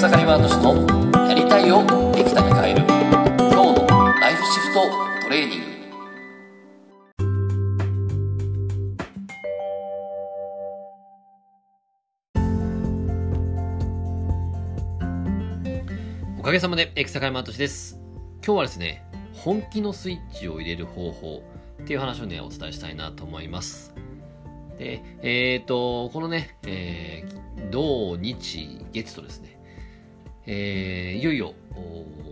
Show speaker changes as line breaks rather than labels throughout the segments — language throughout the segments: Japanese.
草刈ワード氏のやりたいをできたに変える今日のライフシフトトレーニング。おかげさまで草刈ワード氏です。今日はですね本気のスイッチを入れる方法っていう話をねお伝えしたいなと思います。で、えっ、ー、と、このね、えー、土日月とですね、えー、いよいよ、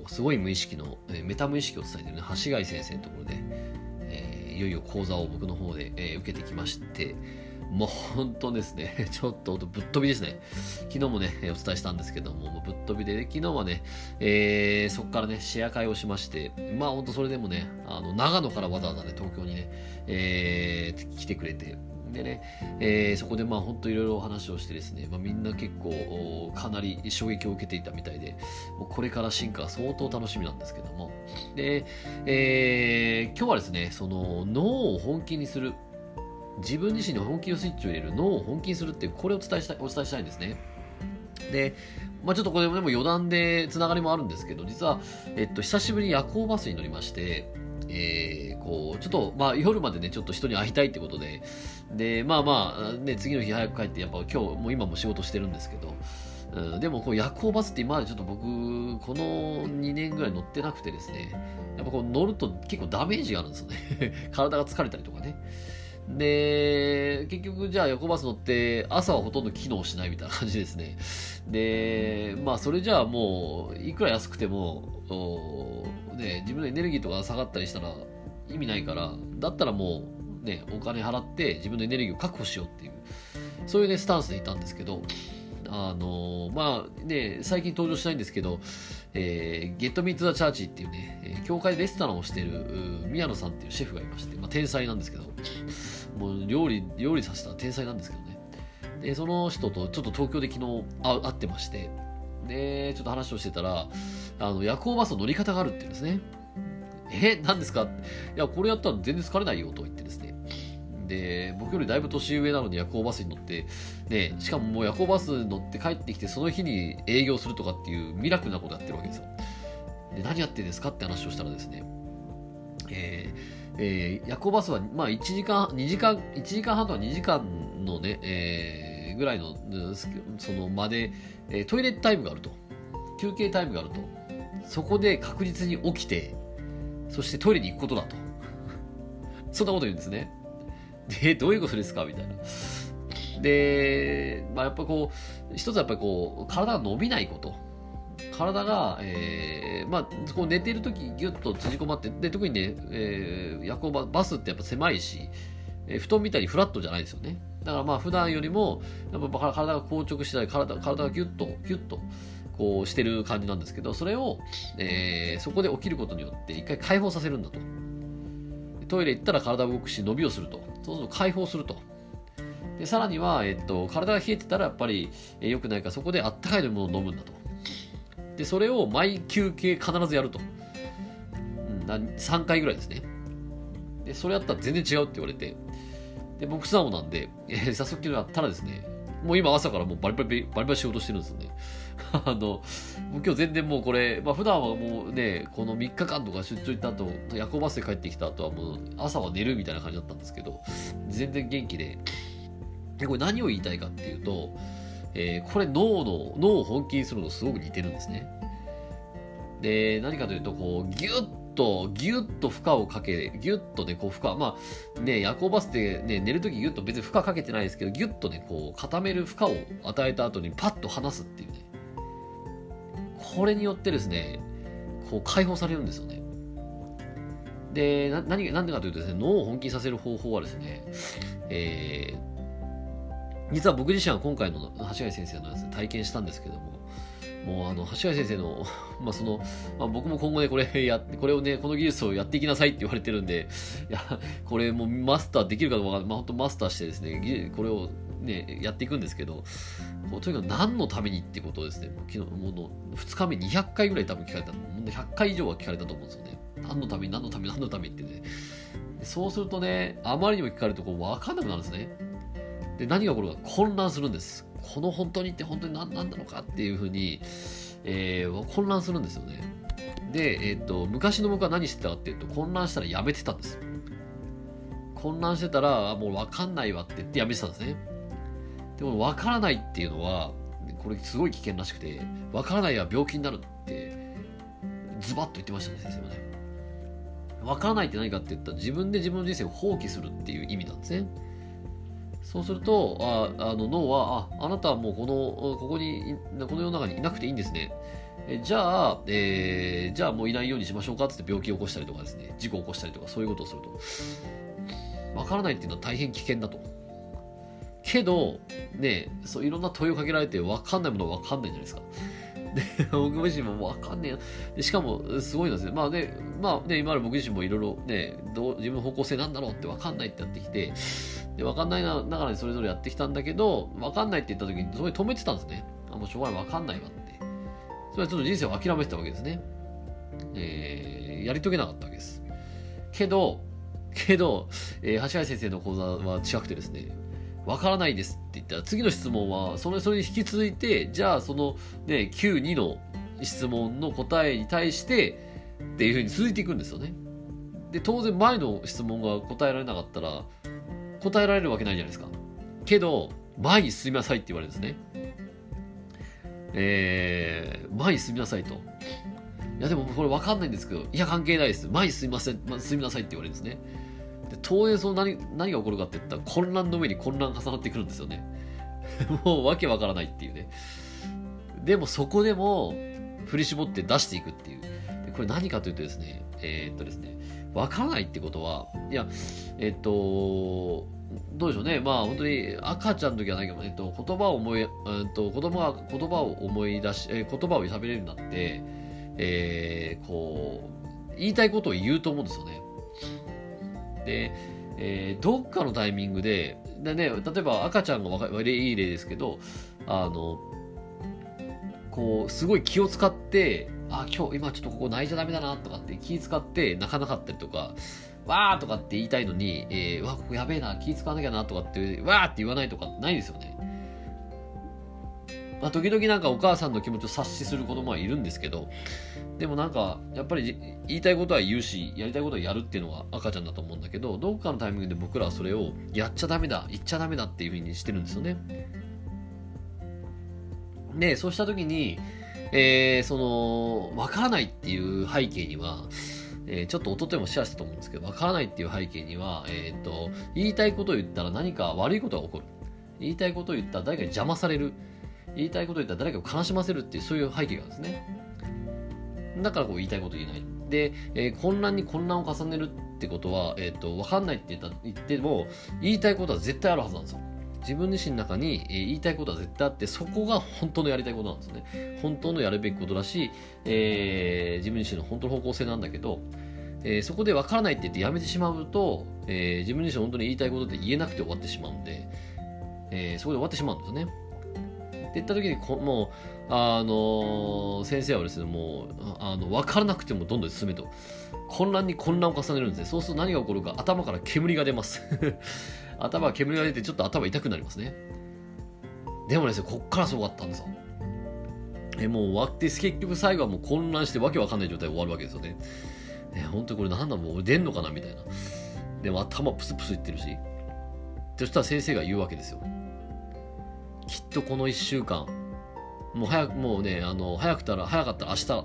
すごい無意識の、えー、メタ無意識を伝えてるね、橋貝先生のところで、えー、いよいよ講座を僕の方で、えー、受けてきまして、もう本当ですね、ちょっとぶっ飛びですね。昨日もね、お伝えしたんですけども、もうぶっ飛びで、昨日はね、えー、そこからね、シェア会をしまして、まあ本当それでもね、あの、長野からわざわざね、東京にね、えー、来てくれて、でね、えー、そこでまあ本当いろいろお話をしてですね、まあ、みんな結構かなり衝撃を受けていたみたいで、もうこれから進化が相当楽しみなんですけども、で、えー、今日はですね、その脳を本気にする、自分自身に本気のスイッチを入れる、脳を本気にするっていう、これをお伝えした、お伝えしたいんですね。で、まあ、ちょっとこれもでも余談でつながりもあるんですけど、実は、えっと、久しぶりに夜行バスに乗りまして、えー、こう、ちょっと、まあ、夜までね、ちょっと人に会いたいってことで、で、まあまあ、ね、次の日早く帰って、やっぱ今日、もう今も仕事してるんですけど、うん、でもこう夜行バスって今までちょっと僕この2年ぐらい乗ってなくてですね。やっぱこう乗ると結構ダメージがあるんですよね。体が疲れたりとかね。で結局じゃあ夜行バス乗って朝はほとんど機能しないみたいな感じですね。でまあそれじゃあもういくら安くてもね、自分のエネルギーとか下がったりしたら意味ないから、だったらもう、ね、お金払って自分のエネルギーを確保しようっていう、そういうね、スタンスでいたんですけど、あの、まあね、最近登場しないんですけど、えー、ゲットミートザチャーチっていうね、えー、教会でレストランをしてる宮野さんっていうシェフがいまして、まあ、天才なんですけど、もう料理、料理させた天才なんですけどね。で、その人とちょっと東京で昨日会ってまして、で、ちょっと話をしてたら、あの、夜行バスの乗り方があるって言うんですね。え、何ですか？いや、これやったら全然疲れないよと言ってですね。で、僕よりだいぶ年上なのに夜行バスに乗って、ね、しかももう夜行バス乗って帰ってきて、その日に営業するとかっていうミラクルなことやってるわけですよ。で、何やってんですかって話をしたらですね、えー、えー、夜行バスは、まあ1時間、2時間、1時間半とか2時間のね、えー、ぐらいの、その間で、えトイレタイムがあると。休憩タイムがあると。そこで確実に起きて、そしてトイレに行くことだと。そんなこと言うんですね。で、どういうことですか？みたいな。で、まあ、やっぱこう、一つはやっぱりこう、体が伸びないこと。体が、えー、まあ、こう寝てる時ギュッと縮こまって、で、特にね、えー、夜行バスってやっぱ狭いし、えー、布団みたいにフラットじゃないですよね。だからまあ普段よりも、やっぱ体が硬直したり、体体がギュッと、ギュッと、こうしてる感じなんですけど、それを、えー、そこで起きることによって一回解放させるんだと。トイレ行ったら体動くし、伸びをすると。そうすると解放すると。で、さらには、えっと、体が冷えてたらやっぱり、えー、良くないから、そこであったかいものを飲むんだと。で、それを毎休憩必ずやると。うん、3回ぐらいですね。で、それやったら全然違うって言われて、で、僕素直なんで、えー、早速やったらですね、もう今朝からもうバリバリ、バリバリ仕事してるんですよね。あの、もう今日全然もうこれ、まあ普段はもうね、この3日間とか出張行った後、夜行バスで帰ってきた後はもう朝は寝るみたいな感じだったんですけど、全然元気で。で、これ何を言いたいかっていうと、えー、これ脳の、脳を本気にするのすごく似てるんですね。で、何かというと、こう、ギュッとギュッと負荷をかけ、ギュッとね、こう負荷、まあね、夜行バスってね、寝るときギュッと別に負荷かけてないですけど、ギュッとね、こう固める負荷を与えた後にパッと離すっていうね。これによってですね、こう解放されるんですよね。で、な何なんでかというとですね、脳を本気にさせる方法はですね、えー、実は僕自身は今回の橋貝先生のやつ体験したんですけども、もうあの、橋谷先生の、まあその、まあ僕も今後ね、これ や、これをね、この技術をやっていきなさいって言われてるんで、いや、これもうマスターできるかどうか。まあ本当マスターしてですね、これをね、やっていくんですけど、もうとにかく何のためにってことをですね、もう昨日、もの、2日目200回ぐらい多分聞かれた。もう100回以上は聞かれたと思うんですよね。何のために、何のために、何のためにってね。そうするとね、あまりにも聞かれるとこう分かんなくなるんですね。で、何が起こるか混乱するんです。この本当にって本当に何何なのかっていうふうに、えー、混乱するんですよね。で、えっ、と、昔の僕は何してたかっていうと、混乱したらやめてたんです。混乱してたら、もう分かんないわって言ってやめてたんですね。でも分からないっていうのは、これすごい危険らしくて、分からないは病気になるって、ズバッと言ってましたね、先生もね。分からないって何かって言ったら、自分で自分の人生を放棄するっていう意味なんですね。そうすると、ああの脳は、あ、あなたはもうこの、ここに、この世の中にいなくていいんですね。えじゃあ、えー、じゃあもういないようにしましょうかって病気を起こしたりとかですね、事故を起こしたりとか、そういうことをすると。わからないっていうのは大変危険だと。けど、ね、そういろんな問いをかけられて分かんないものは分かんないじゃないですか。で、僕自身も分かんねえ。しかも、すごいんですね。まあね、まあね、今まで僕自身もいろいろね、どう自分の方向性なんだろうって分かんないってやってきて、で、分かんないながらにそれぞれやってきたんだけど、分かんないって言った時に、そこに止めてたんですね。あ、もうしょうがない、分かんないわって。それはちょっと人生を諦めてたわけですね。えー、やり遂げなかったわけです。けど、けど、えー、橋谷先生の講座は近くてですね、わからないですって言ったら、次の質問は、それ、それに引き続いて、じゃあ、その、ね、9、2の質問の答えに対して、っていうふうに続いていくんですよね。で、当然前の質問が答えられなかったら、答えられるわけないじゃないですか。けど、前に進みなさいって言われるんですね。えー、前に進みなさいと。いや、でもこれ分かんないんですけど、いや、関係ないです。前に進みません、ま、進みなさいって言われるんですね。で、当然その何、何が起こるかって言ったら、混乱の上に混乱重なってくるんですよね。もうわけわからないっていうね。でもそこでも、振り絞って出していくっていう。これ何かというとですね、えー、っとですね、わからないってことは、いや、えー、っと、どうでしょうね。まあ本当に赤ちゃんの時はないけど、えっと、言葉を思い、うんと、子供が言葉を思い出し、えー、言葉を喋れるようになって、えー、こう、言いたいことを言うと思うんですよね。で、えー、どっかのタイミングで、でね、例えば赤ちゃんがいい例ですけど、あの、こう、すごい気を使って、あ、今日、今ちょっとここ泣いちゃダメだなとかって気使って泣かなかったりとか、わーとかって言いたいのに、えー、わ、ここやべえな、気使わなきゃなとかって、わーって言わないとかないですよね。まあ、時々なんかお母さんの気持ちを察しする子供はいるんですけど、でもなんか、やっぱり言いたいことは言うし、やりたいことはやるっていうのが赤ちゃんだと思うんだけど、どっかのタイミングで僕らはそれをやっちゃダメだ、言っちゃダメだっていうふうにしてるんですよね。で、そうした時に、えー、その、わからないっていう背景には、えー、ちょっと一昨日もシェアしたと思うんですけど、わからないっていう背景には、えっ、ー、と、言いたいことを言ったら何か悪いことが起こる。言いたいことを言ったら誰かに邪魔される。言いたいことを言ったら誰かを悲しませるっていう、そういう背景があるんですね。だからこう言いたいこと言えない。で、えー、混乱に混乱を重ねるってことは、えっ、ー、と、わかんないって言った言っても、言いたいことは絶対あるはずなんですよ。自分自身の中に、えー、言いたいことは絶対あって、そこが本当のやりたいことなんですよね。本当のやるべきことだし、えー、自分自身の本当の方向性なんだけど、えー、そこで分からないって言ってやめてしまうと、えー、自分自身本当に言いたいことで言えなくて終わってしまうんで、えー、そこで終わってしまうんですよね。って言った時にこ、もう、あの、先生はですね、もう、あの、分からなくてもどんどん進めと。混乱に混乱を重ねるんですね。そうすると何が起こるか、頭から煙が出ます。頭が煙が出て、ちょっと頭痛くなりますね。でもですね、こっからすごかったんですよ。え、もう終わって、結局最後はもう混乱してわけわかんない状態で終わるわけですよね。え、本当にこれ何だもう出んのかなみたいな。でも頭プスプスいってるし。そしたら先生が言うわけですよ。きっとこの1週間、もう早く、もうね、あの、早くたら、早かったら明日、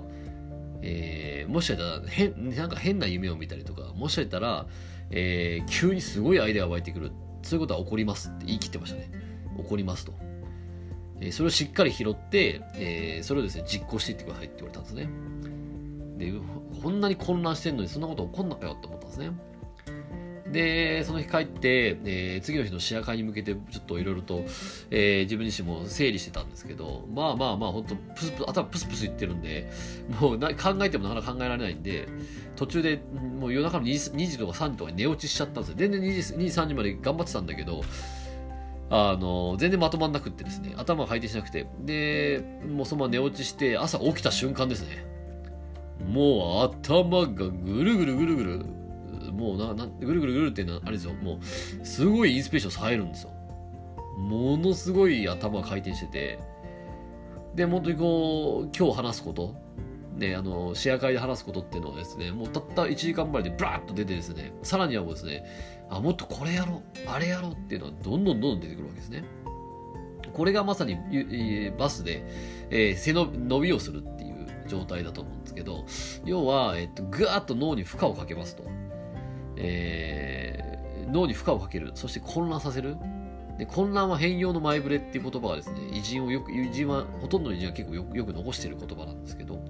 えー、もしかしたら変、なんか変な夢を見たりとか、もしかしたら、えー、急にすごいアイデアが湧いてくる。そういうことは起こりますって言い切ってましたね。起こりますと。えー、それをしっかり拾って、え、それをですね、実行していってくださいって言われたんですね。で、こんなに混乱してんのにそんなこと起こんなかよって思ったんですね。で、その日帰って、えー、次の日の試写会に向けて、ちょっといろいろと、えー、自分自身も整理してたんですけど、まあまあまあ、本当プスプス、頭プスプスいってるんで、もうな考えてもなかなか考えられないんで、途中でもう夜中の 2, 2時とか3時とかに寝落ちしちゃったんですよ。全然2時、2時3時まで頑張ってたんだけど、あの、全然まとまんなくってですね、頭が回転しなくて、で、もうそのまま寝落ちして、朝起きた瞬間ですね。もう頭がぐるぐるぐるぐるもうな、な、ぐるぐるぐるっていうのは、あれですよ、もう、すごいインスピレーションさえるんですよ。ものすごい頭が回転してて、で、本当にこう、今日話すこと、ね、あの、シェア会で話すことっていうのはですね、もうたった1時間前でブラーッと出てですね、さらにはもうですね、あ、もっとこれやろう、あれやろうっていうのはどんどんどんどん出てくるわけですね。これがまさにバスで、えー、背の伸びをするっていう状態だと思うんですけど、要は、えっと、ぐーっと脳に負荷をかけますと。えー、脳に負荷をかける。そして混乱させる。で混乱は変容の前触れっていう言葉がですね、偉人をよく、偉人は、ほとんどの偉人は結構よく残している言葉なんですけど、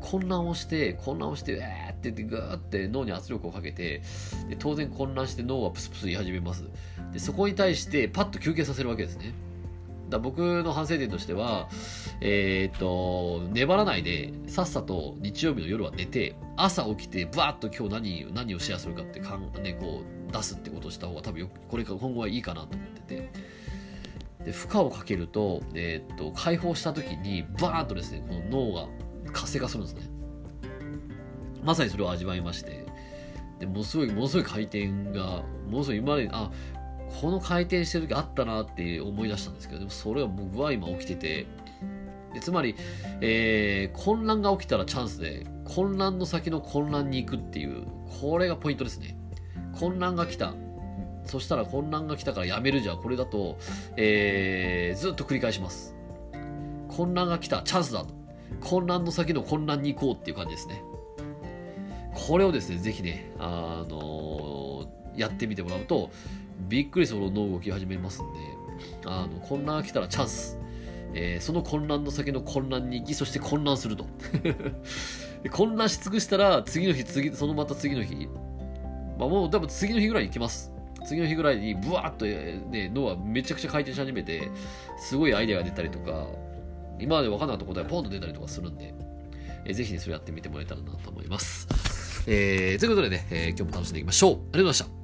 混乱をして、混乱をして、えーって言って、ぐーって脳に圧力をかけて、で当然混乱して脳はプスプス言い始めます。でそこに対して、パッと休憩させるわけですね。だ僕の反省点としては、えー、っと、粘らないで、さっさと日曜日の夜は寝て、朝起きて、バーッと今日何何をシェアするかってかん、ね、こう出すってことをした方が多分よこれから今後はいいかなと思ってて。で負荷をかけると,、えー、っと解放した時にバーンとですねこの脳が活性化するんですねまさにそれを味わいましてでものすごいものすごい回転がものすごい今まであこの回転してる時あったなって思い出したんですけど、でもそれは僕は今起きてて、でつまり、えー、混乱が起きたらチャンスで、混乱の先の混乱に行くっていう、これがポイントですね。混乱が来た。そしたら混乱が来たからやめるじゃ、これだと、えー、ずっと繰り返します。混乱が来た、チャンスだ。混乱の先の混乱に行こうっていう感じですね。これをですね、ぜひね、あのー、やってみてもらうと、びっくりするほど脳動き始めますんで、あの、混乱が来たらチャンス。えー、その混乱の先の混乱に行き、そして混乱すると。混乱し尽くしたら、次の日、次、そのまた次の日、まあ、もう多分次の日ぐらいに行きます。次の日ぐらいにブワーッと、ね、脳はめちゃくちゃ回転し始めて、すごいアイデアが出たりとか、今まで分かんなかった答えがポンと出たりとかするんで、えー、ぜひね、それやってみてもらえたらなと思います。えー、ということでね、えー、今日も楽しんでいきましょう。ありがとうございました。